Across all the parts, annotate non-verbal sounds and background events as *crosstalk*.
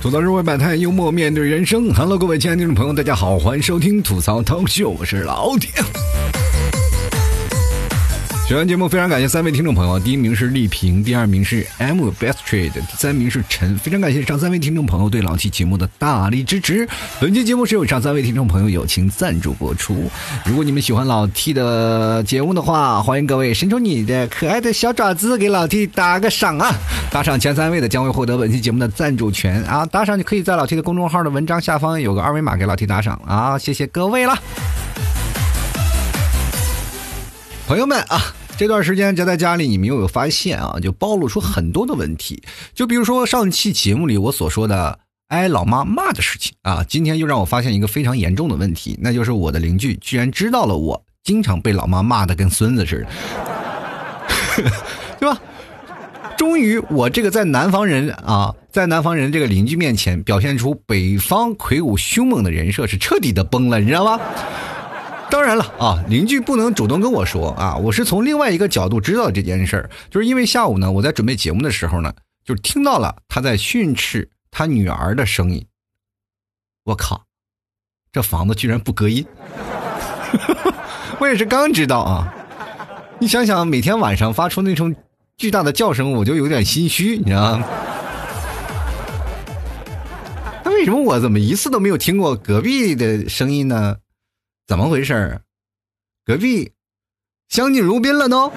吐槽社会百态，幽默面对人生。Hello，各位亲爱的听众朋友，大家好，欢迎收听吐槽涛秀，我是老铁。选完节目，非常感谢三位听众朋友，第一名是丽萍，第二名是 M Best Trade，第三名是陈。非常感谢上三位听众朋友对老 T 节目的大力支持。本期节目是由上三位听众朋友友情赞助播出。如果你们喜欢老 T 的节目的话，欢迎各位伸出你的可爱的小爪子给老 T 打个赏啊！打赏前三位的将会获得本期节目的赞助权啊！打赏就可以在老 T 的公众号的文章下方有个二维码给老 T 打赏啊！谢谢各位了。朋友们啊，这段时间宅在家里，你们有没有发现啊？就暴露出很多的问题，就比如说上期节目里我所说的挨老妈骂的事情啊，今天又让我发现一个非常严重的问题，那就是我的邻居居然知道了我经常被老妈骂的跟孙子似的，对吧？终于，我这个在南方人啊，在南方人这个邻居面前表现出北方魁梧凶猛的人设是彻底的崩了，你知道吗？当然了啊，邻居不能主动跟我说啊，我是从另外一个角度知道这件事儿，就是因为下午呢，我在准备节目的时候呢，就听到了他在训斥他女儿的声音。我靠，这房子居然不隔音！我也是刚知道啊，你想想，每天晚上发出那种巨大的叫声，我就有点心虚，你知道吗？*laughs* 那为什么我怎么一次都没有听过隔壁的声音呢？怎么回事儿？隔壁相敬如宾了都。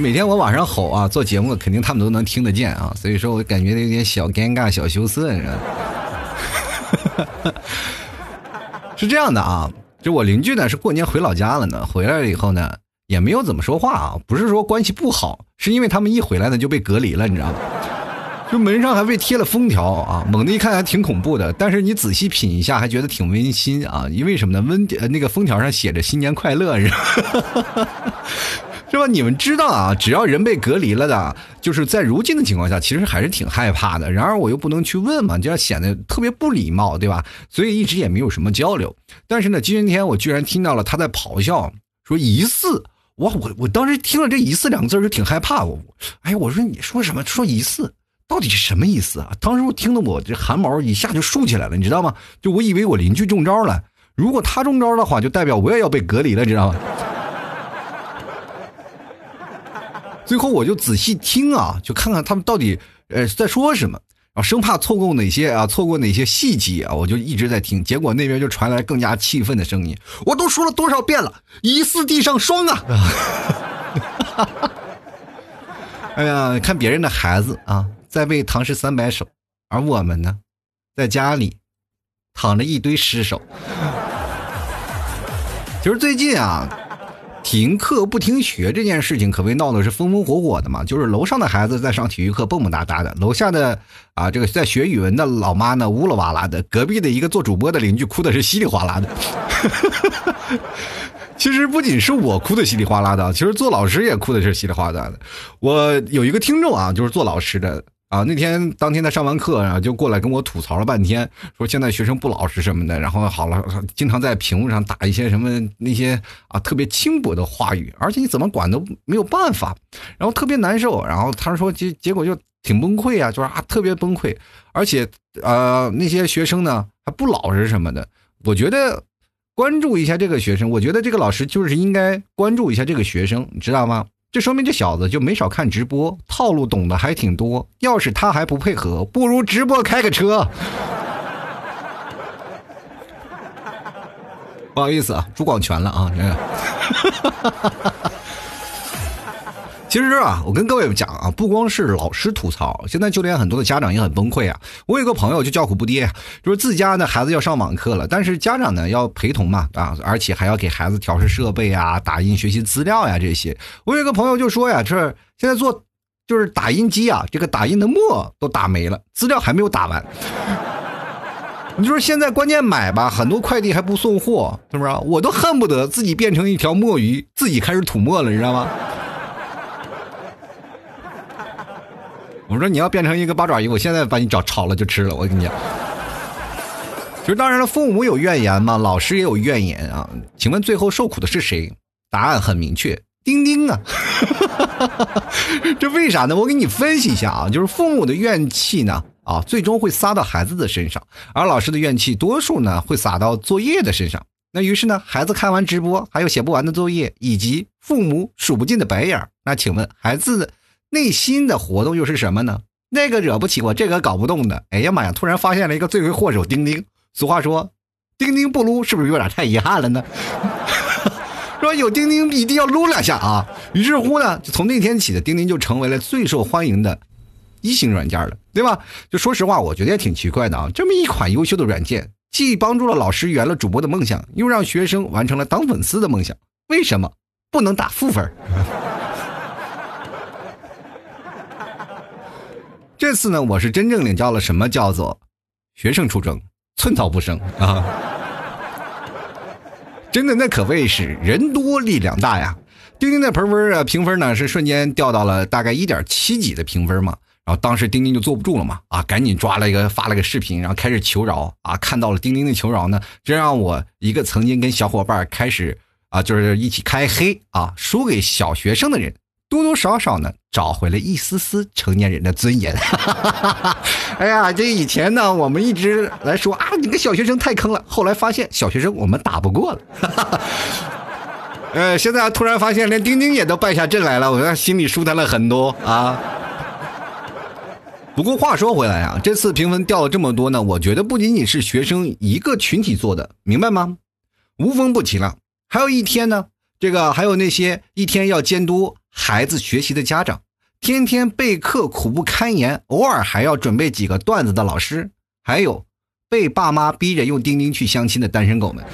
每天我晚上吼啊，做节目肯定他们都能听得见啊，所以说我感觉有点小尴尬、小羞涩，是吧？*laughs* 是这样的啊，就我邻居呢是过年回老家了呢，回来了以后呢也没有怎么说话啊，不是说关系不好，是因为他们一回来呢就被隔离了，你知道吗？就门上还被贴了封条啊，猛的一看还挺恐怖的，但是你仔细品一下还觉得挺温馨啊，因为什么呢？温那个封条上写着新年快乐，是吧？*laughs* 是吧？你们知道啊，只要人被隔离了的，就是在如今的情况下，其实还是挺害怕的。然而我又不能去问嘛，这样显得特别不礼貌，对吧？所以一直也没有什么交流。但是呢，今天我居然听到了他在咆哮，说疑似。我我我当时听了这疑似两个字就挺害怕。我哎，我说你说什么？说疑似。到底是什么意思啊？当时我听得我这汗毛一下就竖起来了，你知道吗？就我以为我邻居中招了，如果他中招的话，就代表我也要被隔离了，知道吗？*laughs* 最后我就仔细听啊，就看看他们到底呃在说什么，然后生怕错过哪些啊，错过哪些细节啊，我就一直在听。结果那边就传来更加气愤的声音：“我都说了多少遍了，疑似地上霜啊！” *laughs* 哎呀，看别人的孩子啊。在为唐诗三百首，而我们呢，在家里躺着一堆尸首。*laughs* 就是最近啊，停课不听学这件事情可谓闹得是风风火火的嘛。就是楼上的孩子在上体育课蹦蹦哒哒的，楼下的啊这个在学语文的老妈呢呜啦哇啦的，隔壁的一个做主播的邻居哭的是稀里哗啦的。*laughs* 其实不仅是我哭的稀里哗啦的，其实做老师也哭的是稀里哗啦的。我有一个听众啊，就是做老师的。啊，那天当天他上完课，然后就过来跟我吐槽了半天，说现在学生不老实什么的，然后好了，经常在屏幕上打一些什么那些啊特别轻薄的话语，而且你怎么管都没有办法，然后特别难受，然后他说结结果就挺崩溃啊，就是啊特别崩溃，而且呃那些学生呢还不老实什么的，我觉得关注一下这个学生，我觉得这个老师就是应该关注一下这个学生，你知道吗？这说明这小子就没少看直播，套路懂得还挺多。要是他还不配合，不如直播开个车。*laughs* 不好意思啊，朱广权了啊，这个。其实啊，我跟各位讲啊，不光是老师吐槽，现在就连很多的家长也很崩溃啊。我有个朋友就叫苦不迭，就是自家的孩子要上网课了，但是家长呢要陪同嘛啊，*laughs* 而且还要给孩子调试设备啊、打印学习资料呀这些。我有个朋友就说呀，这现在做就是打印机啊，这个打印的墨都打没了，资料还没有打完。*laughs* 你说现在关键买吧，很多快递还不送货，是不是？我都恨不得自己变成一条墨鱼，自己开始吐墨了，你知道吗？我说你要变成一个八爪鱼，我现在把你找炒了就吃了。我跟你讲，就是当然了，父母有怨言嘛，老师也有怨言啊。请问最后受苦的是谁？答案很明确，丁丁啊。*laughs* 这为啥呢？我给你分析一下啊，就是父母的怨气呢，啊，最终会撒到孩子的身上，而老师的怨气多数呢会撒到作业的身上。那于是呢，孩子看完直播，还有写不完的作业，以及父母数不尽的白眼那请问孩子内心的活动又是什么呢？那个惹不起我，这个搞不动的。哎呀妈呀！突然发现了一个罪魁祸首，丁丁。俗话说，丁丁不撸是不是有点太遗憾了呢？*laughs* 说有钉钉一定要撸两下啊！于是乎呢，从那天起的钉钉就成为了最受欢迎的一型软件了，对吧？就说实话，我觉得也挺奇怪的啊。这么一款优秀的软件，既帮助了老师圆了主播的梦想，又让学生完成了当粉丝的梦想，为什么不能打负分？这次呢，我是真正领教了什么叫做学生出征。寸草不生啊！真的，那可谓是人多力量大呀。钉钉的评分啊，评分呢是瞬间掉到了大概一点七几的评分嘛。然后当时钉钉就坐不住了嘛，啊，赶紧抓了一个发了个视频，然后开始求饶啊。看到了钉钉的求饶呢，这让我一个曾经跟小伙伴开始啊，就是一起开黑啊，输给小学生的人。多多少少呢，找回了一丝丝成年人的尊严。*laughs* 哎呀，这以前呢，我们一直来说啊，你个小学生太坑了。后来发现小学生我们打不过了。*laughs* 呃，现在突然发现连丁丁也都败下阵来了，我心里舒坦了很多啊。不过话说回来啊，这次评分掉了这么多呢，我觉得不仅仅是学生一个群体做的，明白吗？无风不起浪，还有一天呢，这个还有那些一天要监督。孩子学习的家长，天天备课苦不堪言，偶尔还要准备几个段子的老师，还有被爸妈逼着用钉钉去相亲的单身狗们，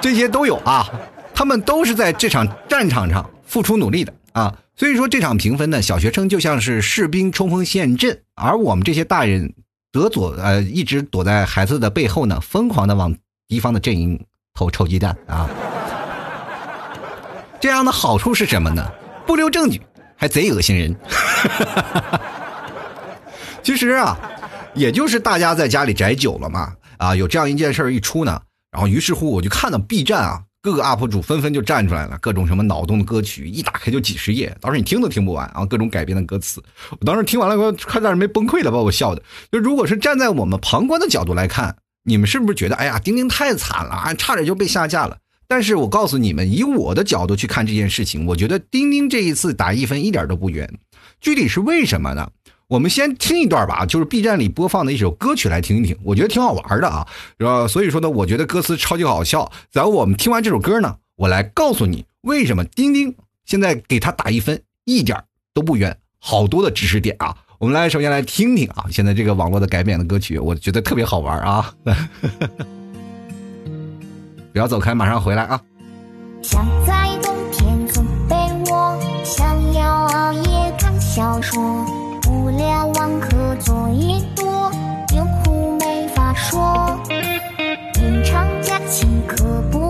这些都有啊。他们都是在这场战场上付出努力的啊。所以说这场评分呢，小学生就像是士兵冲锋陷阵，而我们这些大人得左呃一直躲在孩子的背后呢，疯狂的往敌方的阵营投臭鸡蛋啊。这样的好处是什么呢？不留证据，还贼恶心人。*laughs* 其实啊，也就是大家在家里宅久了嘛，啊，有这样一件事一出呢，然后于是乎我就看到 B 站啊，各个 UP 主纷纷就站出来了，各种什么脑洞的歌曲，一打开就几十页，当时你听都听不完啊，各种改编的歌词。我当时听完了，我差点没崩溃了，把我笑的。就如果是站在我们旁观的角度来看，你们是不是觉得，哎呀，钉钉太惨了啊，差点就被下架了？但是我告诉你们，以我的角度去看这件事情，我觉得钉钉这一次打一分一点都不冤。具体是为什么呢？我们先听一段吧，就是 B 站里播放的一首歌曲来听一听，我觉得挺好玩的啊。是吧？所以说呢，我觉得歌词超级好笑。然后我们听完这首歌呢，我来告诉你为什么钉钉现在给他打一分一点都不冤。好多的知识点啊，我们来首先来听听啊，现在这个网络的改编的歌曲，我觉得特别好玩啊。不要走开，马上回来啊！想在冬天做被窝，想要熬夜看小说，无聊忘课作业多，又苦没法说。平常假期可不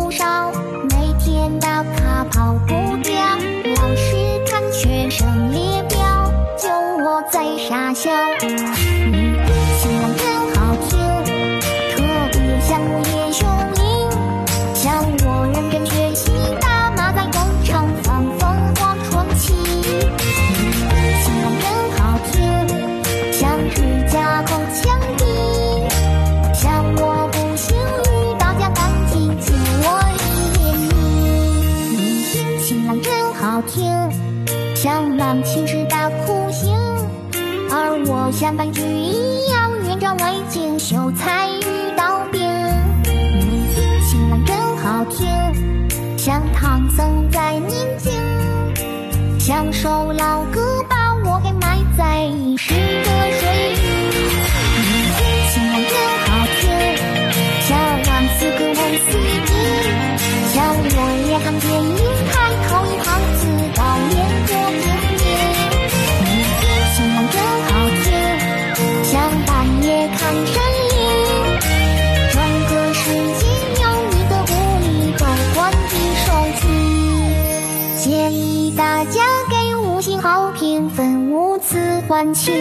欢庆。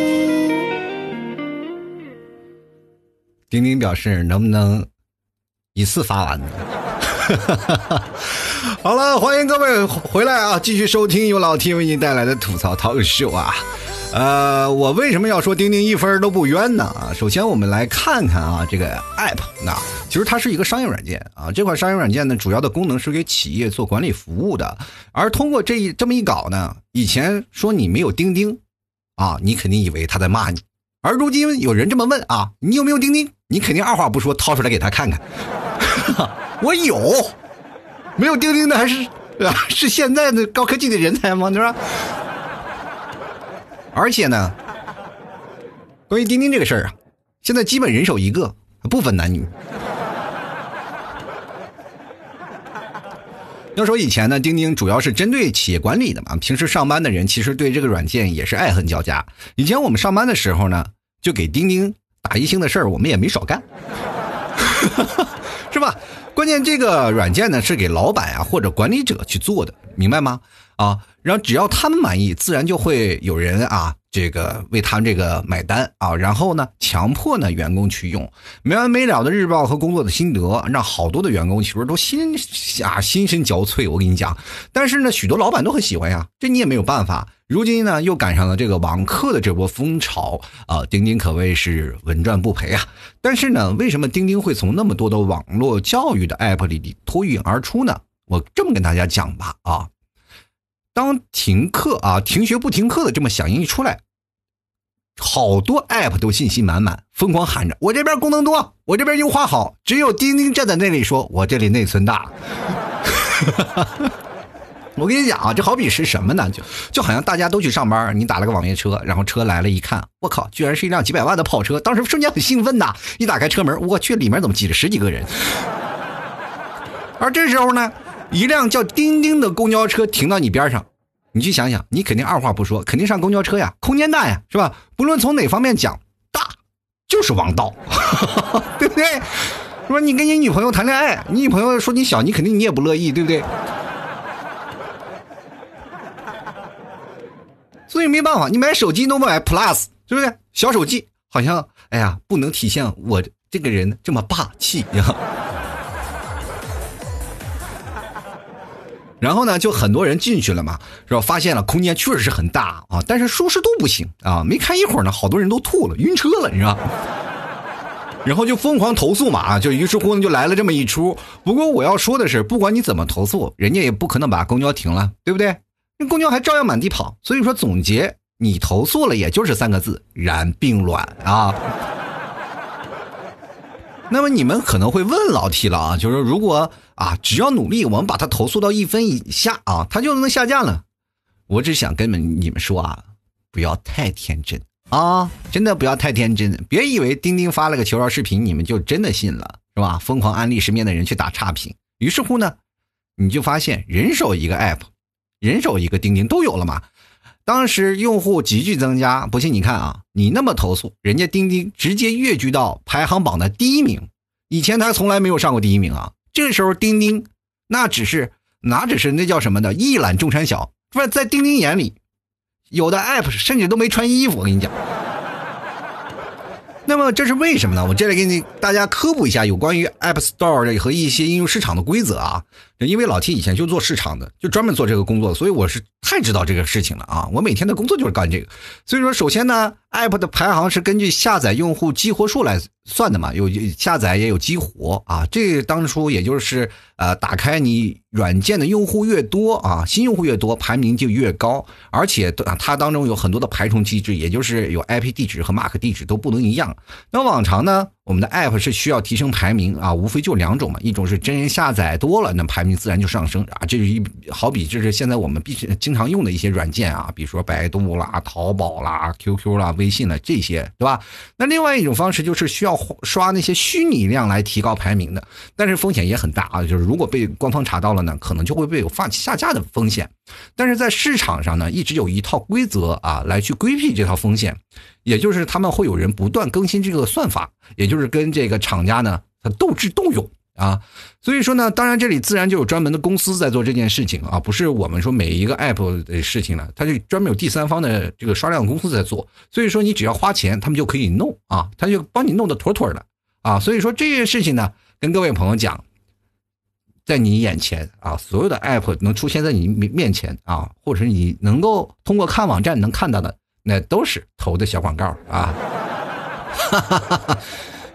钉钉表示能不能一次发完呢？*laughs* 好了，欢迎各位回来啊！继续收听由老 T 为您带来的吐槽涛秀啊。呃，我为什么要说钉钉一分都不冤呢？啊，首先我们来看看啊，这个 app，那其实它是一个商业软件啊。这款商业软件呢，主要的功能是给企业做管理服务的。而通过这一这么一搞呢，以前说你没有钉钉，啊，你肯定以为他在骂你。而如今有人这么问啊，你有没有钉钉？你肯定二话不说掏出来给他看看。*laughs* 我有，没有钉钉的还是？是现在的高科技的人才吗？对吧？而且呢，关于钉钉这个事儿啊，现在基本人手一个，不分男女。要说以前呢，钉钉主要是针对企业管理的嘛，平时上班的人其实对这个软件也是爱恨交加。以前我们上班的时候呢，就给钉钉打一星的事儿，我们也没少干，*laughs* 是吧？关键这个软件呢是给老板啊或者管理者去做的，明白吗？啊，然后只要他们满意，自然就会有人啊，这个为他们这个买单啊，然后呢，强迫呢员工去用，没完没了的日报和工作的心得，让好多的员工其实都心啊心神交瘁。我跟你讲，但是呢，许多老板都很喜欢呀，这你也没有办法。如今呢，又赶上了这个网课的这波风潮啊，钉钉可谓是稳赚不赔啊。但是呢，为什么钉钉会从那么多的网络教育的 app 里脱颖而出呢？我这么跟大家讲吧啊。当停课啊，停学不停课的这么响应一出来，好多 app 都信心满满，疯狂喊着：“我这边功能多，我这边优化好。”只有钉钉站在那里说：“我这里内存大。*laughs* ”我跟你讲啊，这好比是什么呢？就就好像大家都去上班，你打了个网约车，然后车来了，一看，我靠，居然是一辆几百万的跑车，当时瞬间很兴奋呐！一打开车门，我去，里面怎么挤着十几个人？*laughs* 而这时候呢？一辆叫钉钉的公交车停到你边上，你去想想，你肯定二话不说，肯定上公交车呀，空间大呀，是吧？不论从哪方面讲，大就是王道，*laughs* 对不对？说你跟你女朋友谈恋爱，你女朋友说你小，你肯定你也不乐意，对不对？所以没办法，你买手机都买 Plus，对不对？小手机好像，哎呀，不能体现我这个人这么霸气呀。然后呢，就很多人进去了嘛，是吧？发现了空间确实是很大啊，但是舒适度不行啊。没开一会儿呢，好多人都吐了，晕车了，你知道？然后就疯狂投诉嘛啊，就于是乎呢，就来了这么一出。不过我要说的是，不管你怎么投诉，人家也不可能把公交停了，对不对？那公交还照样满地跑。所以说，总结你投诉了，也就是三个字：然并卵啊。那么你们可能会问老 T 了啊，就是如果啊，只要努力，我们把它投诉到一分以下啊，它就能下架了。我只想跟你们你们说啊，不要太天真啊，真的不要太天真，别以为钉钉发了个求饶视频，你们就真的信了，是吧？疯狂安利身边的人去打差评，于是乎呢，你就发现人手一个 app，人手一个钉钉都有了嘛。当时用户急剧增加，不信你看啊，你那么投诉，人家钉钉直接跃居到排行榜的第一名。以前他从来没有上过第一名啊，这时候钉钉那只是哪只是那叫什么的一览众山小，不是在钉钉眼里，有的 app 甚至都没穿衣服，我跟你讲。*laughs* 那么这是为什么呢？我这里给你大家科普一下有关于 App Store 和一些应用市场的规则啊。因为老 T 以前就做市场的，就专门做这个工作，所以我是太知道这个事情了啊。我每天的工作就是干这个。所以说，首先呢，App 的排行是根据下载用户激活数来算的嘛，有下载也有激活啊。这当初也就是呃，打开你软件的用户越多啊，新用户越多，排名就越高。而且它当中有很多的排重机制，也就是有 IP 地址和 MAC 地址都不能一样。那往常呢？我们的 App 是需要提升排名啊，无非就两种嘛，一种是真人下载多了，那排名自然就上升啊。这是一好比这是现在我们必须经常用的一些软件啊，比如说百度啦、淘宝啦、QQ 啦、微信啦这些，对吧？那另外一种方式就是需要刷那些虚拟量来提高排名的，但是风险也很大啊，就是如果被官方查到了呢，可能就会被有放下架的风险。但是在市场上呢，一直有一套规则啊，来去规避这套风险。也就是他们会有人不断更新这个算法，也就是跟这个厂家呢，他斗智斗勇啊。所以说呢，当然这里自然就有专门的公司在做这件事情啊，不是我们说每一个 app 的事情了，他就专门有第三方的这个刷量公司在做。所以说你只要花钱，他们就可以弄啊，他就帮你弄得妥妥的啊。所以说这件事情呢，跟各位朋友讲，在你眼前啊，所有的 app 能出现在你面面前啊，或者是你能够通过看网站能看到的，那都是投的小广告啊。哈哈哈哈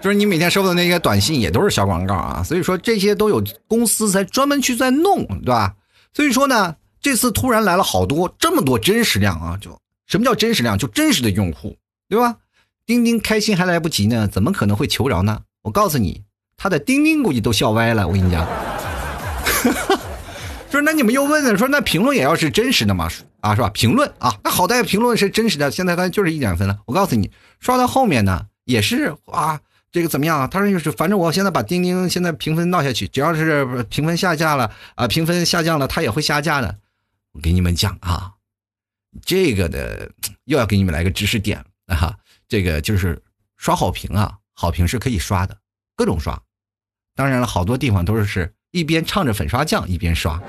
就是你每天收的那些短信也都是小广告啊，所以说这些都有公司才专门去在弄，对吧？所以说呢，这次突然来了好多这么多真实量啊，就什么叫真实量？就真实的用户，对吧？钉钉开心还来不及呢，怎么可能会求饶呢？我告诉你，他的钉钉估计都笑歪了。我跟你讲，*laughs* 说那你们又问了，说那评论也要是真实的吗？啊，是吧？评论啊，那好歹评论是真实的，现在他就是一点分了。我告诉你，刷到后面呢，也是啊。这个怎么样啊？他说就是，反正我现在把钉钉现在评分闹下去，只要是评分下降了啊，评分下降了，它也会下架的。我给你们讲啊，这个的又要给你们来个知识点啊，这个就是刷好评啊，好评是可以刷的，各种刷。当然了，好多地方都是一边唱着粉刷匠一边刷。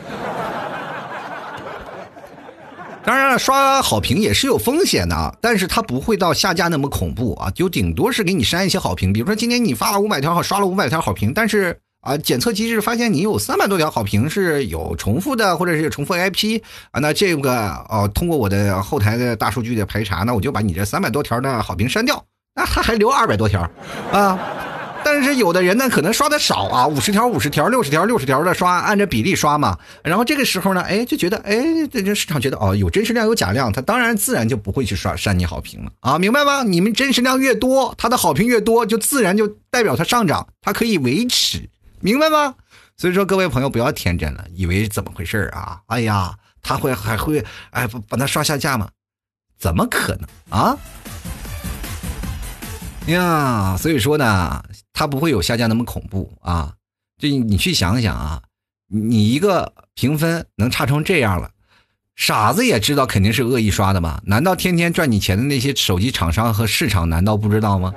当然了，刷好评也是有风险的，但是它不会到下架那么恐怖啊，就顶多是给你删一些好评。比如说今天你发了五百条好，刷了五百条好评，但是啊，检测机制发现你有三百多条好评是有重复的，或者是有重复 IP 啊，那这个哦，通过我的后台的大数据的排查，那我就把你这三百多条的好评删掉，那他还留二百多条啊。但是有的人呢，可能刷的少啊，五十条、五十条、六十条、六十条的刷，按照比例刷嘛。然后这个时候呢，哎，就觉得，哎，这这市场觉得，哦，有真实量有假量，他当然自然就不会去刷删你好评了啊，明白吗？你们真实量越多，他的好评越多，就自然就代表它上涨，它可以维持，明白吗？所以说，各位朋友不要天真了，以为怎么回事啊？哎呀，他会还会哎把它刷下架吗？怎么可能啊？呀，所以说呢。它不会有下架那么恐怖啊！就你去想想啊，你一个评分能差成这样了，傻子也知道肯定是恶意刷的吧？难道天天赚你钱的那些手机厂商和市场难道不知道吗？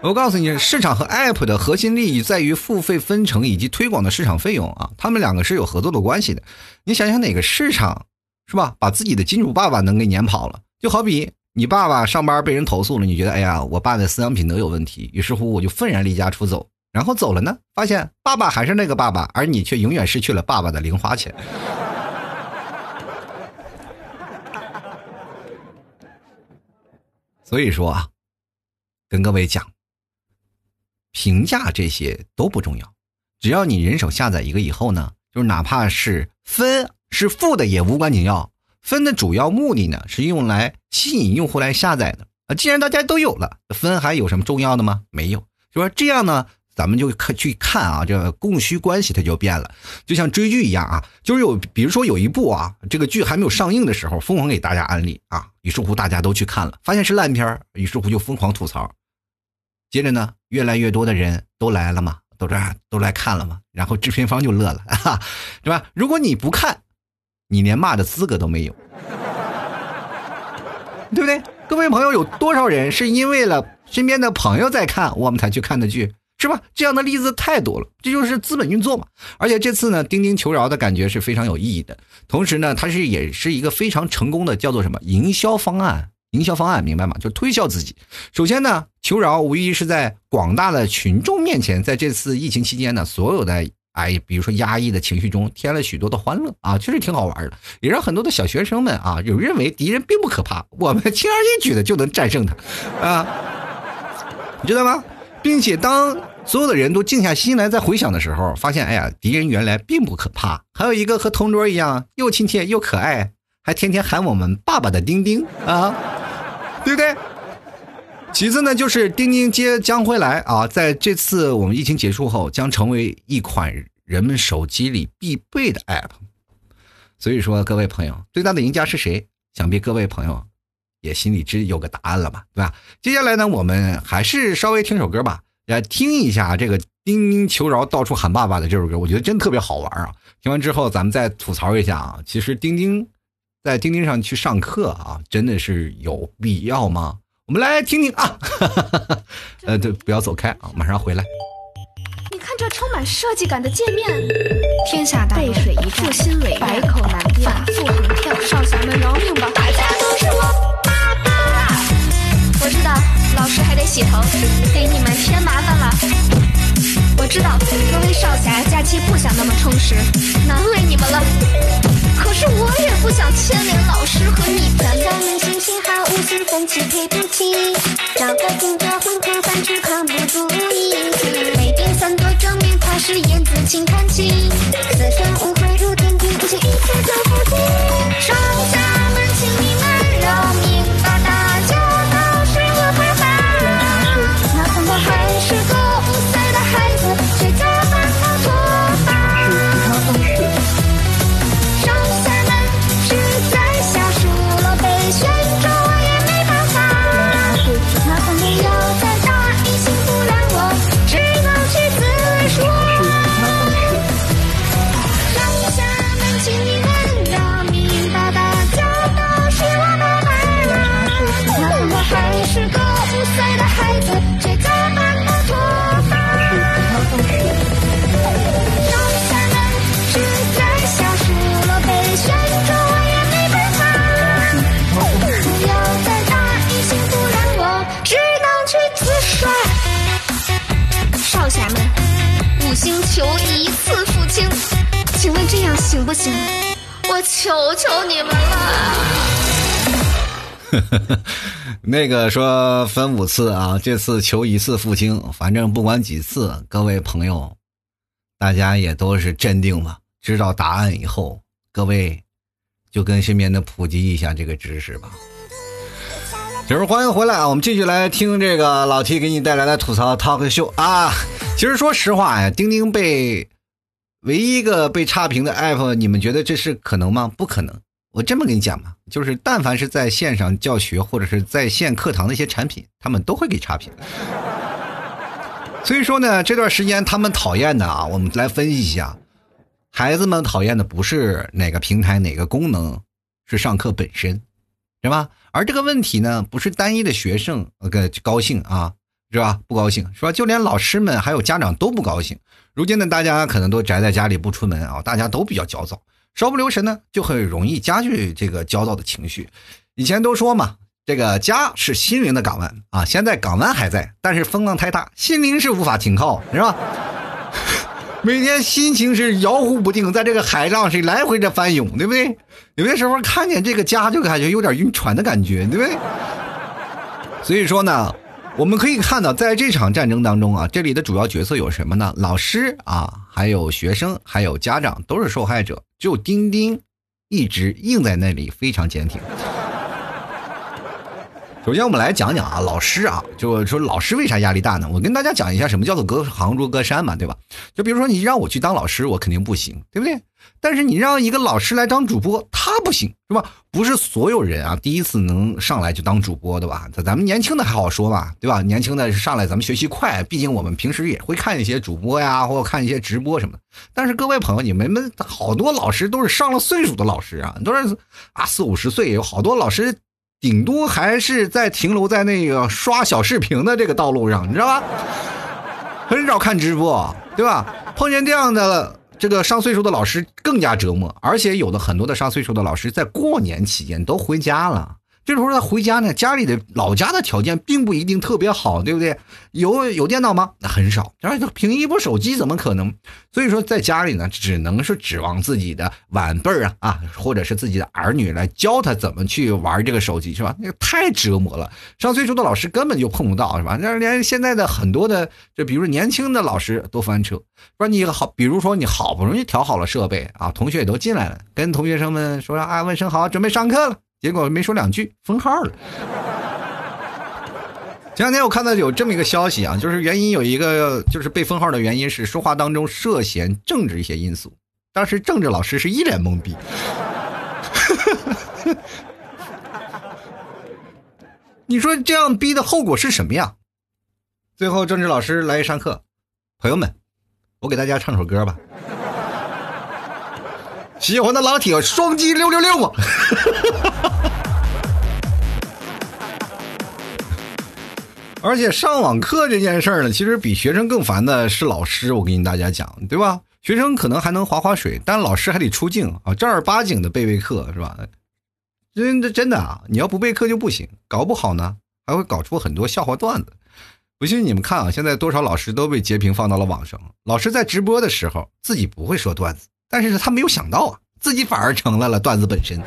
我告诉你，市场和 App 的核心利益在于付费分成以及推广的市场费用啊，他们两个是有合作的关系的。你想想哪个市场是吧？把自己的金主爸爸能给撵跑了，就好比。你爸爸上班被人投诉了，你觉得哎呀，我爸的思想品德有问题，于是乎我就愤然离家出走，然后走了呢，发现爸爸还是那个爸爸，而你却永远失去了爸爸的零花钱。所以说啊，跟各位讲，评价这些都不重要，只要你人手下载一个以后呢，就是哪怕是分是负的也无关紧要。分的主要目的呢，是用来吸引用户来下载的啊。既然大家都有了，分还有什么重要的吗？没有。是吧这样呢，咱们就看去看啊，这个供需关系它就变了。就像追剧一样啊，就是有，比如说有一部啊，这个剧还没有上映的时候，疯狂给大家安利啊，于是乎大家都去看了，发现是烂片于是乎就疯狂吐槽。接着呢，越来越多的人都来了嘛，都这都来看了嘛，然后制片方就乐了，哈对吧？如果你不看。你连骂的资格都没有，对不对？各位朋友，有多少人是因为了身边的朋友在看，我们才去看的剧，是吧？这样的例子太多了，这就是资本运作嘛。而且这次呢，钉钉求饶的感觉是非常有意义的，同时呢，它是也是一个非常成功的叫做什么营销方案？营销方案明白吗？就推销自己。首先呢，求饶无疑是在广大的群众面前，在这次疫情期间呢，所有的。哎，比如说压抑的情绪中添了许多的欢乐啊，确实挺好玩的，也让很多的小学生们啊，有认为敌人并不可怕，我们轻而易举的就能战胜他，啊，你知道吗？并且当所有的人都静下心来再回想的时候，发现哎呀，敌人原来并不可怕，还有一个和同桌一样又亲切又可爱，还天天喊我们爸爸的钉钉啊，对不对？其次呢，就是钉钉接将会来啊，在这次我们疫情结束后，将成为一款人们手机里必备的 App。所以说，各位朋友，最大的赢家是谁？想必各位朋友也心里知有个答案了吧，对吧？接下来呢，我们还是稍微听首歌吧，来听一下这个钉钉求饶到处喊爸爸的这首歌，我觉得真特别好玩啊！听完之后，咱们再吐槽一下啊，其实钉钉在钉钉上去上课啊，真的是有必要吗？我们来听听啊，*laughs* 呃，对，不要走开啊，马上回来。你看这充满设计感的界面，天下大背水一战，心伟百口难辩，反复横跳，少侠们饶命吧！大家都是我爸爸。我知道，老师还得。洗头，给你们添麻烦了。我知道各位少侠假期不想那么充实，难为你们了。可是我也不想牵连老师和你们。咱们心情好，五十分起赔不起，找个听着混口饭吃扛不住义气。每天三多正面，他是燕子轻看清，四川误会如天地，不惜一切都不听。上下们，请你们饶命星求一次付清，请问这样行不行？我求求你们了。*laughs* 那个说分五次啊，这次求一次付清，反正不管几次，各位朋友，大家也都是镇定吧。知道答案以后，各位就跟身边的普及一下这个知识吧。就是欢迎回来啊，我们继续来听这个老 T 给你带来的吐槽 talk show 啊。其实说实话呀，钉钉被唯一一个被差评的 app，你们觉得这是可能吗？不可能。我这么跟你讲吧，就是但凡是在线上教学或者是在线课堂的一些产品，他们都会给差评。*laughs* 所以说呢，这段时间他们讨厌的啊，我们来分析一下，孩子们讨厌的不是哪个平台哪个功能，是上课本身，是吧？而这个问题呢，不是单一的学生呃个高兴啊，是吧？不高兴是吧？就连老师们还有家长都不高兴。如今呢，大家可能都宅在家里不出门啊，大家都比较焦躁。稍不留神呢，就很容易加剧这个焦躁的情绪。以前都说嘛，这个家是心灵的港湾啊，现在港湾还在，但是风浪太大，心灵是无法停靠，是吧？*laughs* 每天心情是摇忽不定，在这个海上是来回的翻涌，对不对？有些时候看见这个家，就感觉有点晕船的感觉，对不对？所以说呢，我们可以看到，在这场战争当中啊，这里的主要角色有什么呢？老师啊，还有学生，还有家长，都是受害者。只有丁丁一直硬在那里，非常坚挺。首先，我们来讲讲啊，老师啊，就说老师为啥压力大呢？我跟大家讲一下什么叫做隔行如隔山嘛，对吧？就比如说你让我去当老师，我肯定不行，对不对？但是你让一个老师来当主播，他不行，是吧？不是所有人啊，第一次能上来就当主播的吧？咱们年轻的还好说吧，对吧？年轻的上来咱们学习快，毕竟我们平时也会看一些主播呀，或看一些直播什么的。但是各位朋友，你们们好多老师都是上了岁数的老师啊，都是啊四五十岁，有好多老师。顶多还是在停留在那个刷小视频的这个道路上，你知道吧？很少看直播，对吧？碰见这样的这个上岁数的老师更加折磨，而且有的很多的上岁数的老师在过年期间都回家了。这时候他回家呢，家里的老家的条件并不一定特别好，对不对？有有电脑吗？那很少。然后凭一部手机怎么可能？所以说在家里呢，只能是指望自己的晚辈儿啊啊，或者是自己的儿女来教他怎么去玩这个手机，是吧？那个太折磨了。上岁数的老师根本就碰不到，是吧？那连现在的很多的，就比如年轻的老师都翻车。说你好，比如说你好不容易调好了设备啊，同学也都进来了，跟同学生们说啊，问声好，准备上课了。结果没说两句，封号了。前两天我看到有这么一个消息啊，就是原因有一个，就是被封号的原因是说话当中涉嫌政治一些因素。当时政治老师是一脸懵逼。*laughs* 你说这样逼的后果是什么呀？最后政治老师来上课，朋友们，我给大家唱首歌吧。喜欢的老铁，双击六六六啊！而且上网课这件事儿呢，其实比学生更烦的是老师。我跟大家讲，对吧？学生可能还能划划水，但老师还得出镜啊，正儿八经的备备课是吧？真的真的啊，你要不备课就不行，搞不好呢还会搞出很多笑话段子。不信你们看啊，现在多少老师都被截屏放到了网上。老师在直播的时候自己不会说段子，但是他没有想到啊，自己反而成了了段子本身。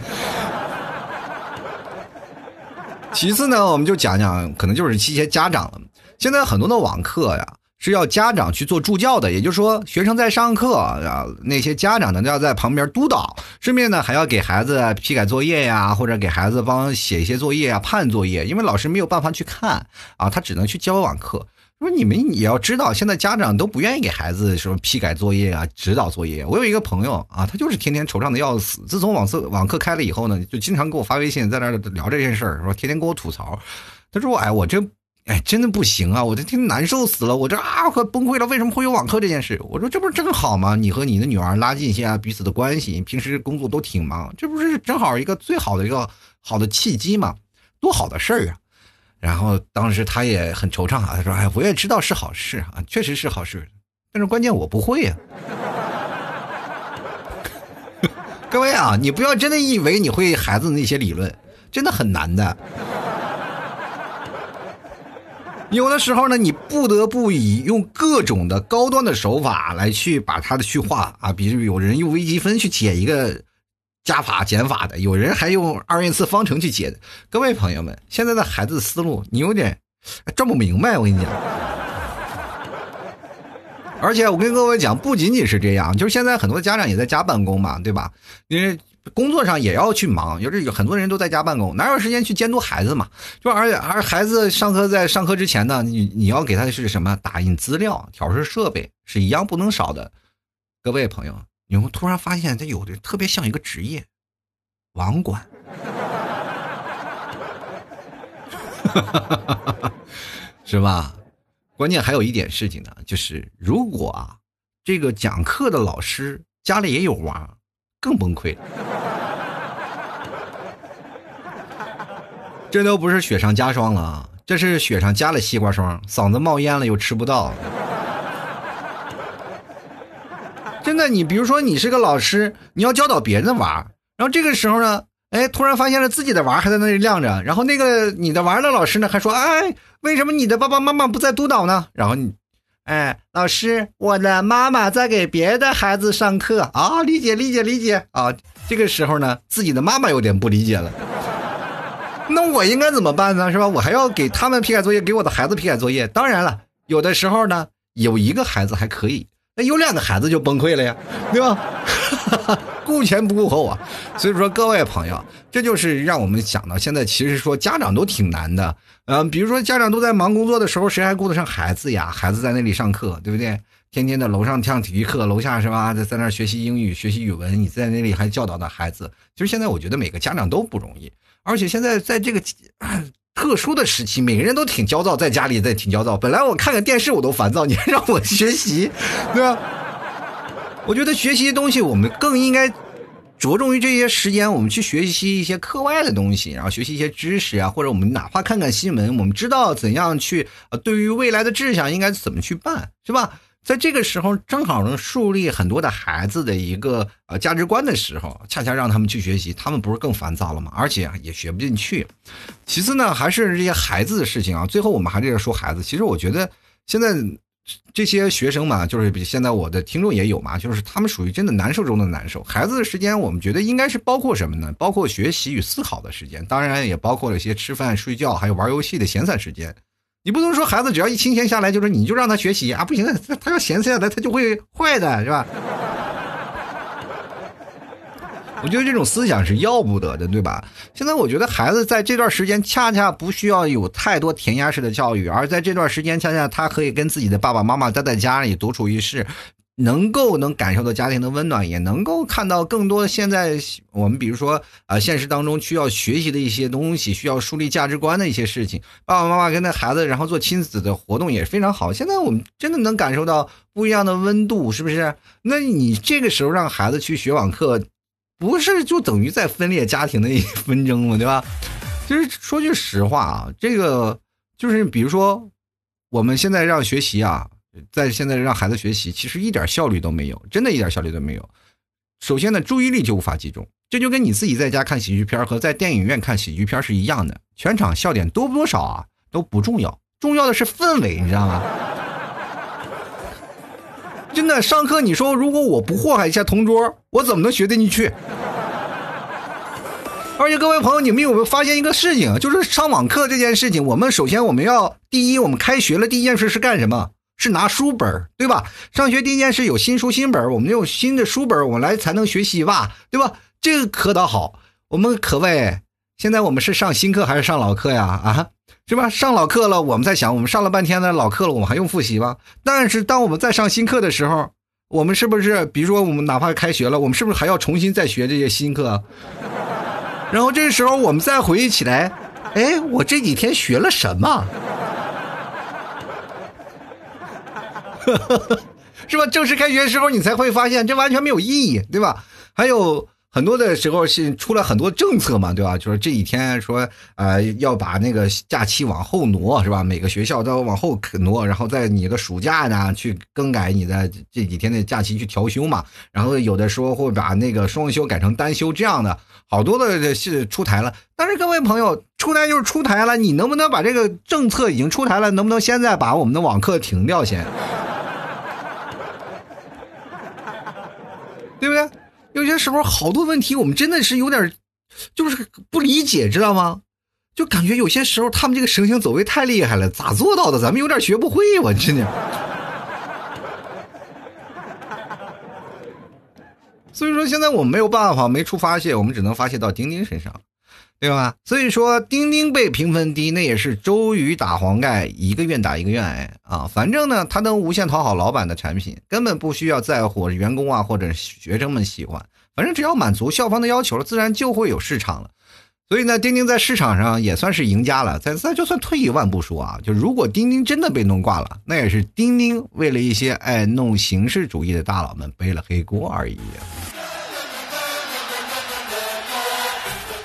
*laughs* 其次呢，我们就讲讲，可能就是一些家长了。现在很多的网课呀。是要家长去做助教的，也就是说，学生在上课啊，那些家长呢都要在旁边督导，顺便呢还要给孩子批改作业呀，或者给孩子帮写一些作业啊，判作业，因为老师没有办法去看啊，他只能去教网课。说你们也要知道，现在家长都不愿意给孩子什么批改作业啊，指导作业。我有一个朋友啊，他就是天天惆怅的要死。自从网课网课开了以后呢，就经常给我发微信，在那聊这件事儿，说天天给我吐槽。他说：“哎，我这。”哎，真的不行啊！我这天难受死了，我这啊快崩溃了。为什么会有网课这件事？我说这不是正好吗？你和你的女儿拉近一下彼此的关系，平时工作都挺忙，这不是正好一个最好的一个好的契机吗？多好的事儿啊！然后当时他也很惆怅啊，他说：“哎，我也知道是好事啊，确实是好事，但是关键我不会呀。*laughs* ”各位啊，你不要真的以为你会孩子那些理论，真的很难的。有的时候呢，你不得不以用各种的高端的手法来去把它的去化啊，比如有人用微积分去解一个加法减法的，有人还用二元次方程去解的。各位朋友们，现在的孩子思路你有点转不明白，我跟你讲。而且我跟各位讲，不仅仅是这样，就是现在很多家长也在家办公嘛，对吧？因为。工作上也要去忙，有这有很多人都在家办公，哪有时间去监督孩子嘛？就而且而孩子上课在上课之前呢，你你要给他是什么打印资料、调试设备是一样不能少的。各位朋友，你会突然发现他有的特别像一个职业，网管，*laughs* 是吧？关键还有一点事情呢，就是如果啊，这个讲课的老师家里也有娃。更崩溃，这都不是雪上加霜了，这是雪上加了西瓜霜，嗓子冒烟了又吃不到。的，你比如说你是个老师，你要教导别人的娃，然后这个时候呢，哎，突然发现了自己的娃还在那里晾着，然后那个你的娃的老师呢还说，哎，为什么你的爸爸妈妈不在督导呢？然后你。哎，老师，我的妈妈在给别的孩子上课啊，理解理解理解啊。这个时候呢，自己的妈妈有点不理解了。那我应该怎么办呢？是吧？我还要给他们批改作业，给我的孩子批改作业。当然了，有的时候呢，有一个孩子还可以，那有两个孩子就崩溃了呀，对吧？*laughs* 顾前不顾后啊，所以说各位朋友，这就是让我们想到现在，其实说家长都挺难的。嗯，比如说家长都在忙工作的时候，谁还顾得上孩子呀？孩子在那里上课，对不对？天天的楼上上体育课，楼下是吧？在在那学习英语、学习语文，你在那里还教导的孩子。其实现在我觉得每个家长都不容易，而且现在在这个特殊的时期，每个人都挺焦躁，在家里在挺焦躁。本来我看个电视我都烦躁，你还 *laughs* 让我学习，对吧？我觉得学习的东西，我们更应该着重于这些时间，我们去学习一些课外的东西，然后学习一些知识啊，或者我们哪怕看看新闻，我们知道怎样去，对于未来的志向应该怎么去办，是吧？在这个时候，正好能树立很多的孩子的一个呃价值观的时候，恰恰让他们去学习，他们不是更烦躁了吗？而且也学不进去。其次呢，还是这些孩子的事情啊。最后我们还是要说孩子。其实我觉得现在。这些学生嘛，就是比现在我的听众也有嘛，就是他们属于真的难受中的难受。孩子的时间，我们觉得应该是包括什么呢？包括学习与思考的时间，当然也包括了一些吃饭、睡觉，还有玩游戏的闲散时间。你不能说孩子只要一清闲下来，就是你就让他学习啊，不行，他要闲下来，他就会坏的，是吧？*laughs* 我觉得这种思想是要不得的，对吧？现在我觉得孩子在这段时间恰恰不需要有太多填鸭式的教育，而在这段时间恰恰他可以跟自己的爸爸妈妈待在家里独处一室，能够能感受到家庭的温暖，也能够看到更多现在我们比如说啊现实当中需要学习的一些东西，需要树立价值观的一些事情。爸爸妈妈跟那孩子然后做亲子的活动也非常好。现在我们真的能感受到不一样的温度，是不是？那你这个时候让孩子去学网课？不是就等于在分裂家庭的一纷争吗？*laughs* 对吧？其实说句实话啊，这个就是比如说，我们现在让学习啊，在现在让孩子学习，其实一点效率都没有，真的一点效率都没有。首先呢，注意力就无法集中，这就跟你自己在家看喜剧片和在电影院看喜剧片是一样的，全场笑点多不多少啊？都不重要，重要的是氛围，你知道吗？*laughs* 真的，上课你说如果我不祸害一下同桌，我怎么能学得进去？*laughs* 而且各位朋友，你们有没有发现一个事情？就是上网课这件事情，我们首先我们要第一，我们开学了第一件事是干什么？是拿书本，对吧？上学第一件事有新书新本，我们用新的书本，我们来才能学习吧，对吧？这个可倒好，我们可谓现在我们是上新课还是上老课呀？啊，是吧？上老课了，我们在想，我们上了半天的老课了，我们还用复习吗？但是当我们在上新课的时候，我们是不是，比如说我们哪怕开学了，我们是不是还要重新再学这些新课？然后这时候我们再回忆起来，哎，我这几天学了什么？*laughs* 是吧？正式开学的时候，你才会发现这完全没有意义，对吧？还有很多的时候是出了很多政策嘛，对吧？就是这几天说，呃，要把那个假期往后挪，是吧？每个学校都往后挪，然后在你的暑假呢去更改你的这几天的假期去调休嘛。然后有的时候会把那个双休改成单休，这样的好多的是出台了。但是各位朋友，出台就是出台了，你能不能把这个政策已经出台了，能不能现在把我们的网课停掉先？对不对？有些时候好多问题我们真的是有点，就是不理解，知道吗？就感觉有些时候他们这个神行走位太厉害了，咋做到的？咱们有点学不会，我真的。*laughs* 所以说，现在我们没有办法没处发泄，我们只能发泄到丁丁身上。对吧？所以说，钉钉被评分低，那也是周瑜打黄盖，一个愿打一个愿挨啊。反正呢，他能无限讨好老板的产品，根本不需要在乎员工啊或者学生们喜欢。反正只要满足校方的要求了，自然就会有市场了。所以呢，钉钉在市场上也算是赢家了。咱咱就算退一万步说啊，就如果钉钉真的被弄挂了，那也是钉钉为了一些爱弄形式主义的大佬们背了黑锅而已。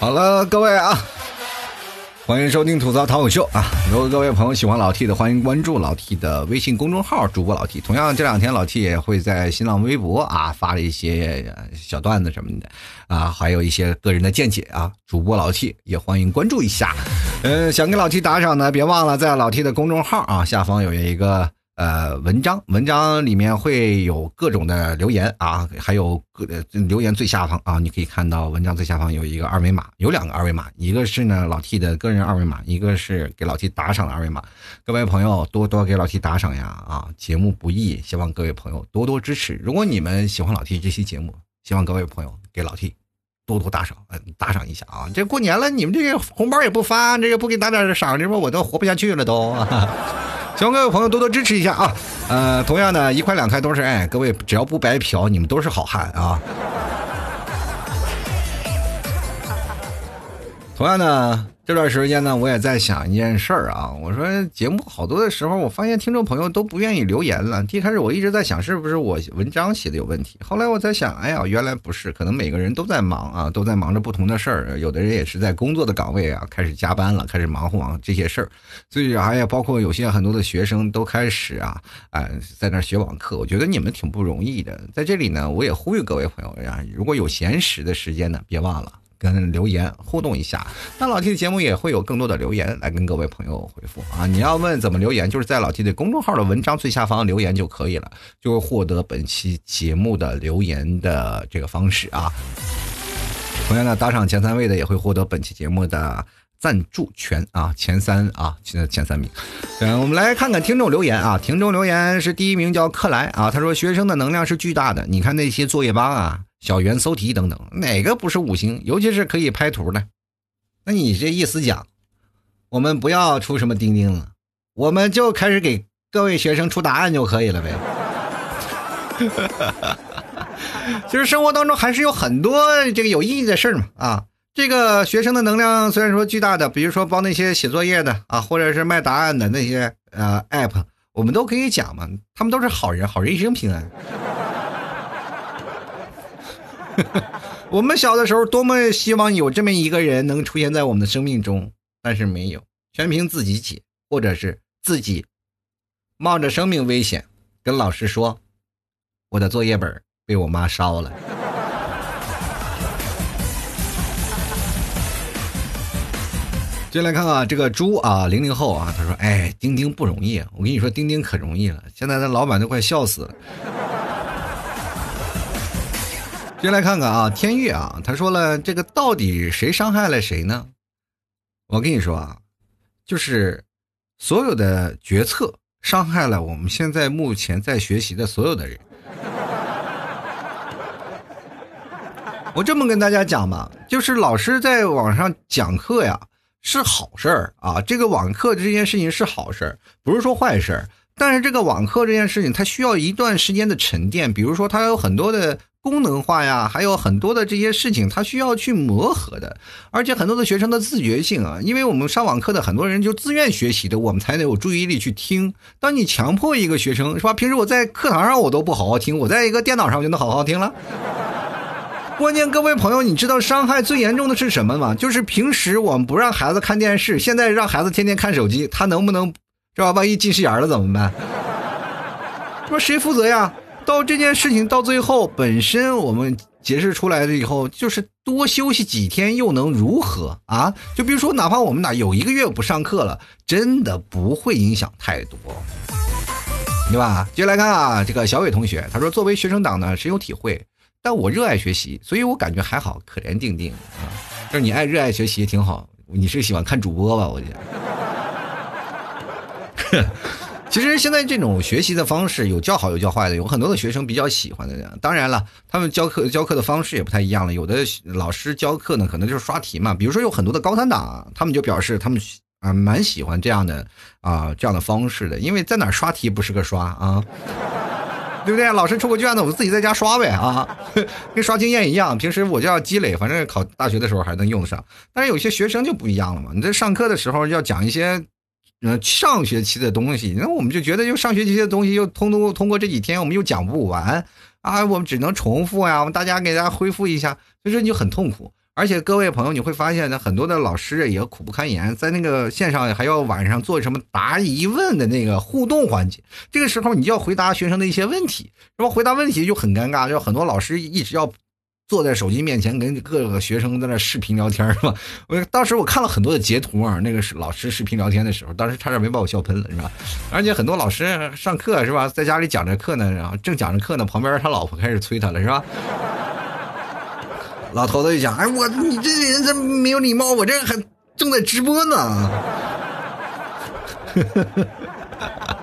好了，各位啊，欢迎收听吐槽淘口秀啊！如果各位朋友喜欢老 T 的，欢迎关注老 T 的微信公众号，主播老 T。同样，这两天老 T 也会在新浪微博啊发了一些小段子什么的啊，还有一些个人的见解啊。主播老 T 也欢迎关注一下。嗯，想给老 T 打赏呢，别忘了在老 T 的公众号啊下方有一个。呃，文章文章里面会有各种的留言啊，还有各留言最下方啊，你可以看到文章最下方有一个二维码，有两个二维码，一个是呢老 T 的个人二维码，一个是给老 T 打赏的二维码。各位朋友多多给老 T 打赏呀啊！节目不易，希望各位朋友多多支持。如果你们喜欢老 T 这期节目，希望各位朋友给老 T 多多打赏，嗯，打赏一下啊！这过年了，你们这个红包也不发，这个不给打点赏，这不我都活不下去了都。希望各位朋友多多支持一下啊！呃，同样的一块两块都是爱，各位只要不白嫖，你们都是好汉啊！同样呢。这段时间呢，我也在想一件事儿啊。我说节目好多的时候，我发现听众朋友都不愿意留言了。一开始我一直在想，是不是我文章写的有问题？后来我在想，哎呀，原来不是，可能每个人都在忙啊，都在忙着不同的事儿。有的人也是在工作的岗位啊，开始加班了，开始忙活忙这些事儿。所以还有包括有些很多的学生都开始啊，哎，在那学网课。我觉得你们挺不容易的。在这里呢，我也呼吁各位朋友呀，如果有闲时的时间呢，别忘了。跟留言互动一下，那老 T 的节目也会有更多的留言来跟各位朋友回复啊！你要问怎么留言，就是在老 T 的公众号的文章最下方留言就可以了，就会获得本期节目的留言的这个方式啊。同样呢，打赏前三位的也会获得本期节目的赞助权啊，前三啊，现在前三名。嗯，我们来看看听众留言啊，听众留言是第一名叫克莱啊，他说学生的能量是巨大的，你看那些作业帮啊。小猿搜题等等，哪个不是五星？尤其是可以拍图的。那你这意思讲，我们不要出什么钉钉了，我们就开始给各位学生出答案就可以了呗。其 *laughs* 实生活当中还是有很多这个有意义的事儿嘛啊。这个学生的能量虽然说巨大的，比如说帮那些写作业的啊，或者是卖答案的那些呃 app，我们都可以讲嘛，他们都是好人，好人一生平安。*laughs* 我们小的时候多么希望有这么一个人能出现在我们的生命中，但是没有，全凭自己解，或者是自己冒着生命危险跟老师说：“我的作业本被我妈烧了。*laughs* ”接来看看这个猪啊，零零后啊，他说：“哎，钉钉不容易，我跟你说，钉钉可容易了，现在的老板都快笑死了。”接来看看啊，天月啊，他说了，这个到底谁伤害了谁呢？我跟你说啊，就是所有的决策伤害了我们现在目前在学习的所有的人。*laughs* 我这么跟大家讲吧，就是老师在网上讲课呀是好事儿啊，这个网课这件事情是好事儿，不是说坏事儿。但是这个网课这件事情，它需要一段时间的沉淀，比如说它有很多的。功能化呀，还有很多的这些事情，它需要去磨合的，而且很多的学生的自觉性啊，因为我们上网课的很多人就自愿学习的，我们才能有注意力去听。当你强迫一个学生是吧？平时我在课堂上我都不好好听，我在一个电脑上我就能好好听了。*laughs* 关键各位朋友，你知道伤害最严重的是什么吗？就是平时我们不让孩子看电视，现在让孩子天天看手机，他能不能是吧？万一近视眼了怎么办？说谁负责呀？到这件事情到最后，本身我们解释出来了以后，就是多休息几天又能如何啊？就比如说，哪怕我们哪有一个月不上课了，真的不会影响太多，对吧？接下来看啊，这个小伟同学，他说作为学生党呢深有体会，但我热爱学习，所以我感觉还好，可怜定定啊。就是你爱热爱学习挺好，你是喜欢看主播吧？我觉得。其实现在这种学习的方式有较好有较坏的，有很多的学生比较喜欢的。当然了，他们教课教课的方式也不太一样了。有的老师教课呢，可能就是刷题嘛。比如说有很多的高三党，他们就表示他们啊蛮喜欢这样的啊这样的方式的，因为在哪刷题不是个刷啊，*laughs* 对不对？老师出个卷子，我自己在家刷呗啊，*laughs* 跟刷经验一样。平时我就要积累，反正考大学的时候还能用上。但是有些学生就不一样了嘛，你在上课的时候要讲一些。呃，上学期的东西，那我们就觉得，就上学期的东西，又通通通过这几天，我们又讲不完啊，我们只能重复呀，我们大家给大家恢复一下，所以说你就很痛苦。而且各位朋友，你会发现呢，很多的老师也苦不堪言，在那个线上还要晚上做什么答疑问的那个互动环节，这个时候你就要回答学生的一些问题，是吧？回答问题就很尴尬，就很多老师一直要。坐在手机面前跟各个学生在那视频聊天是吧？我当时我看了很多的截图啊，那个是老师视频聊天的时候，当时差点没把我笑喷了是吧？而且很多老师上课是吧，在家里讲着课呢，然后正讲着课呢，旁边他老婆开始催他了是吧？老头子就讲，哎我你这人真没有礼貌，我这还正在直播呢。*laughs*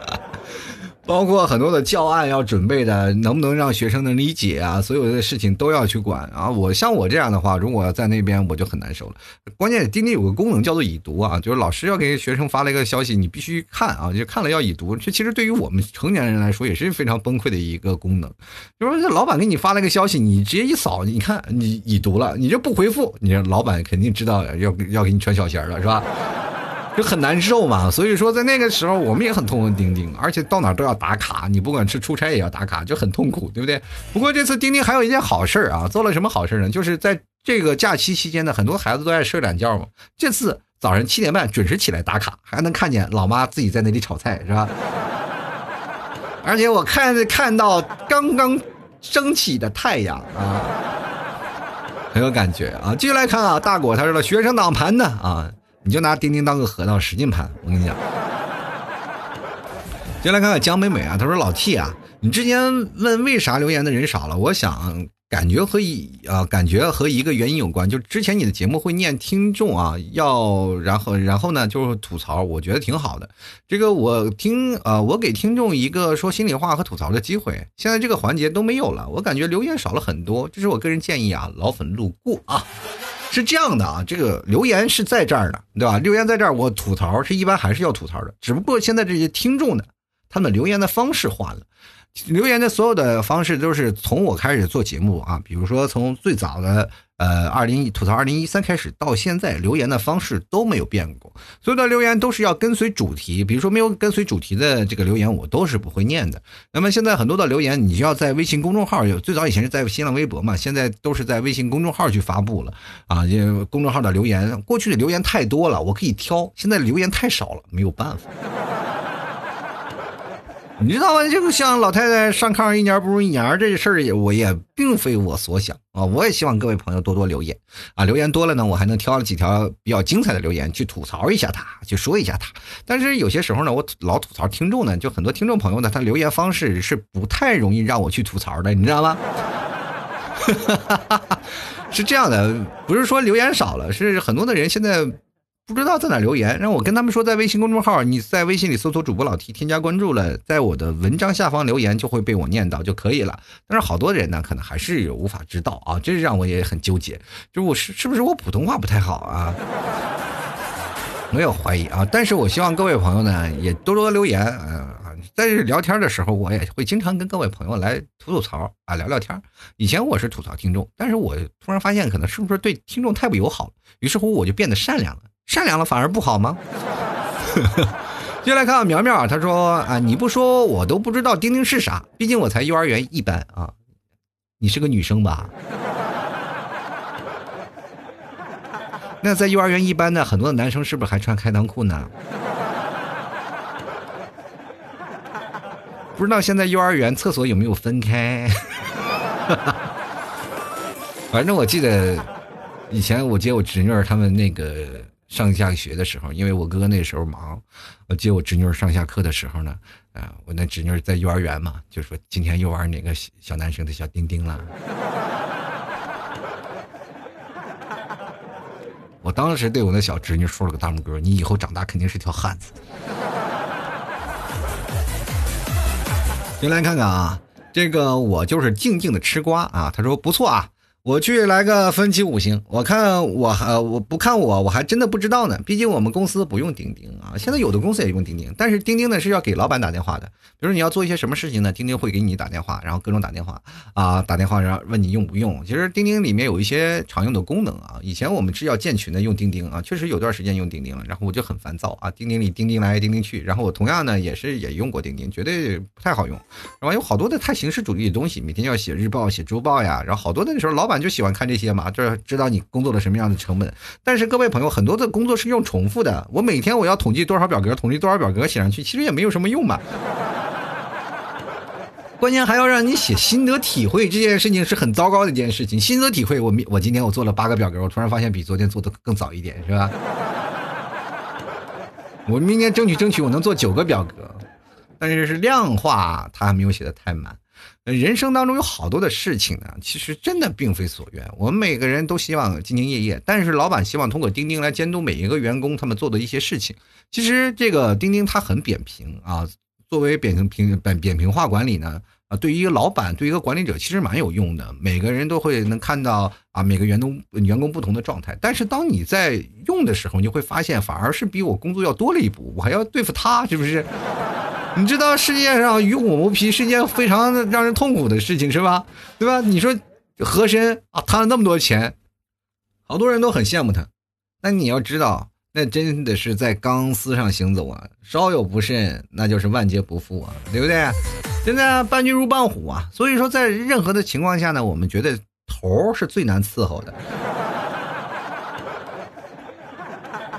包括很多的教案要准备的，能不能让学生能理解啊？所有的事情都要去管啊！我像我这样的话，如果在那边我就很难受了。关键钉钉有个功能叫做已读啊，就是老师要给学生发了一个消息，你必须看啊，就看了要已读。这其实对于我们成年人来说也是非常崩溃的一个功能。就说这老板给你发了个消息，你直接一扫，你看你已读了，你这不回复，你老板肯定知道要要给你穿小鞋了，是吧？就很难受嘛，所以说在那个时候我们也很痛恨钉钉，而且到哪都要打卡，你不管是出差也要打卡，就很痛苦，对不对？不过这次钉钉还有一件好事啊，做了什么好事呢？就是在这个假期期间呢，很多孩子都爱睡懒觉嘛，这次早上七点半准时起来打卡，还能看见老妈自己在那里炒菜，是吧？*laughs* 而且我看着看到刚刚升起的太阳啊，很有感觉啊。继续来看啊，大果他说了，学生党盘呢啊。你就拿钉钉当个核桃使劲盘，我跟你讲。先来看看江美美啊，她说老 T 啊，你之前问为啥留言的人少了，我想感觉和一啊感觉和一个原因有关，就之前你的节目会念听众啊，要然后然后呢就是吐槽，我觉得挺好的。这个我听呃我给听众一个说心里话和吐槽的机会，现在这个环节都没有了，我感觉留言少了很多，这是我个人建议啊，老粉路过啊。是这样的啊，这个留言是在这儿的，对吧？留言在这儿，我吐槽是一般还是要吐槽的，只不过现在这些听众呢，他们留言的方式换了。留言的所有的方式都是从我开始做节目啊，比如说从最早的呃二零吐槽二零一三开始到现在，留言的方式都没有变过。所有的留言都是要跟随主题，比如说没有跟随主题的这个留言，我都是不会念的。那么现在很多的留言，你就要在微信公众号有，最早以前是在新浪微博嘛，现在都是在微信公众号去发布了啊。因为公众号的留言，过去的留言太多了，我可以挑，现在留言太少了，没有办法。你知道吗？就像老太太上炕一年不如一年这事儿也我也并非我所想啊！我也希望各位朋友多多留言啊，留言多了呢，我还能挑了几条比较精彩的留言去吐槽一下他，去说一下他。但是有些时候呢，我老吐槽听众呢，就很多听众朋友呢，他留言方式是不太容易让我去吐槽的，你知道吗？*laughs* 是这样的，不是说留言少了，是很多的人现在。不知道在哪留言，让我跟他们说，在微信公众号，你在微信里搜索主播老 T，添加关注了，在我的文章下方留言就会被我念到就可以了。但是好多人呢，可能还是无法知道啊，这让我也很纠结，就我是是不是我普通话不太好啊？*laughs* 没有怀疑啊，但是我希望各位朋友呢也多多留言啊，在聊天的时候，我也会经常跟各位朋友来吐吐槽啊，聊聊天。以前我是吐槽听众，但是我突然发现，可能是不是对听众太不友好了，于是乎我就变得善良了。善良了反而不好吗？*laughs* 接下来看苗苗啊，他说啊，你不说我都不知道钉钉是啥，毕竟我才幼儿园一班啊。你是个女生吧？*laughs* 那在幼儿园一班的很多的男生是不是还穿开裆裤呢？*laughs* 不知道现在幼儿园厕所有没有分开？反正我记得以前我接我侄女儿他们那个。上下学的时候，因为我哥那时候忙，我接我侄女上下课的时候呢，啊，我那侄女在幼儿园嘛，就说今天又玩哪个小男生的小丁丁了。*laughs* 我当时对我那小侄女说了个大拇哥，你以后长大肯定是条汉子。先来看看啊，这个我就是静静的吃瓜啊，他说不错啊。我去来个分期五星，我看我还我不看我我还真的不知道呢。毕竟我们公司不用钉钉啊，现在有的公司也用钉钉，但是钉钉呢是要给老板打电话的。比如你要做一些什么事情呢，钉钉会给你打电话，然后各种打电话啊，打电话然后问你用不用。其实钉钉里面有一些常用的功能啊，以前我们是要建群的用钉钉啊，确实有段时间用钉钉了，然后我就很烦躁啊，钉钉里钉钉来钉钉去，然后我同样呢也是也用过钉钉，绝对不太好用。然后有好多的太形式主义的东西，每天要写日报、写周报呀，然后好多的时候老板。就喜欢看这些嘛，就是知道你工作了什么样的成本。但是各位朋友，很多的工作是用重复的。我每天我要统计多少表格，统计多少表格写上去，其实也没有什么用嘛。关键还要让你写心得体会，这件事情是很糟糕的一件事情。心得体会，我明我今天我做了八个表格，我突然发现比昨天做的更早一点，是吧？*laughs* 我明年争取争取我能做九个表格，但是是量化，他还没有写的太满。人生当中有好多的事情呢，其实真的并非所愿。我们每个人都希望兢兢业业，但是老板希望通过钉钉来监督每一个员工他们做的一些事情。其实这个钉钉它很扁平啊，作为扁平平扁扁平化管理呢，啊，对于一个老板，对一个管理者，其实蛮有用的。每个人都会能看到啊，每个员工员工不同的状态。但是当你在用的时候，你会发现反而是比我工作要多了一步，我还要对付他，是不是？你知道世界上与虎谋皮是件非常让人痛苦的事情，是吧？对吧？你说和珅啊，贪了那么多钱，好多人都很羡慕他。那你要知道，那真的是在钢丝上行走啊，稍有不慎，那就是万劫不复啊，对不对？现在伴君如伴虎啊，所以说在任何的情况下呢，我们觉得头是最难伺候的。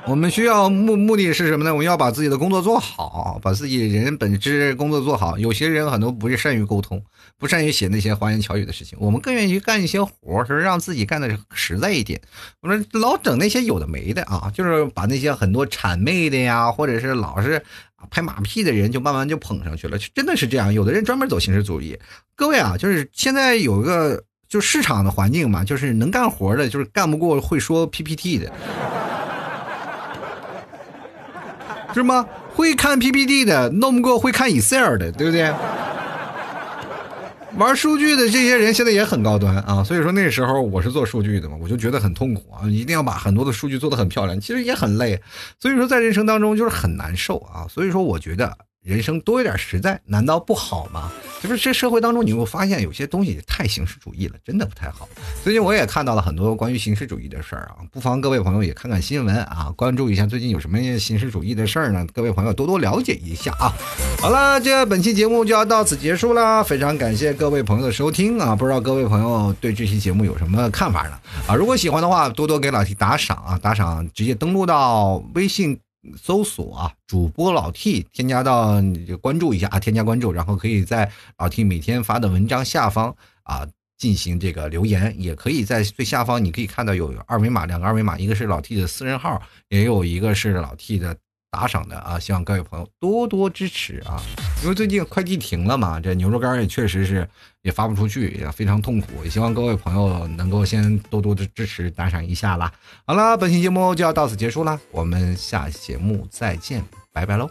我们需要目目的是什么呢？我们要把自己的工作做好，把自己人本职工作做好。有些人很多不是善于沟通，不善于写那些花言巧语的事情。我们更愿意去干一些活是让自己干的实在一点。我们老整那些有的没的啊，就是把那些很多谄媚的呀，或者是老是拍马屁的人，就慢慢就捧上去了。真的是这样，有的人专门走形式主义。各位啊，就是现在有一个就市场的环境嘛，就是能干活的，就是干不过会说 PPT 的。是吗？会看 PPT 的弄不过会看 Excel 的，对不对？玩数据的这些人现在也很高端啊，所以说那时候我是做数据的嘛，我就觉得很痛苦啊，一定要把很多的数据做得很漂亮，其实也很累，所以说在人生当中就是很难受啊，所以说我觉得。人生多一点实在，难道不好吗？就是这社会当中，你会发现有些东西太形式主义了，真的不太好。最近我也看到了很多关于形式主义的事儿啊，不妨各位朋友也看看新闻啊，关注一下最近有什么形式主义的事儿呢？各位朋友多多了解一下啊。好了，这本期节目就要到此结束了，非常感谢各位朋友的收听啊！不知道各位朋友对这期节目有什么看法呢？啊，如果喜欢的话，多多给老 T 打赏啊，打赏直接登录到微信。搜索啊，主播老 T，添加到关注一下啊，添加关注，然后可以在老 T 每天发的文章下方啊进行这个留言，也可以在最下方，你可以看到有二维码，两个二维码，一个是老 T 的私人号，也有一个是老 T 的。打赏的啊，希望各位朋友多多支持啊！因为最近快递停了嘛，这牛肉干也确实是也发不出去，也非常痛苦。也希望各位朋友能够先多多的支持打赏一下啦。好了，本期节目就要到此结束啦，我们下期节目再见，拜拜喽！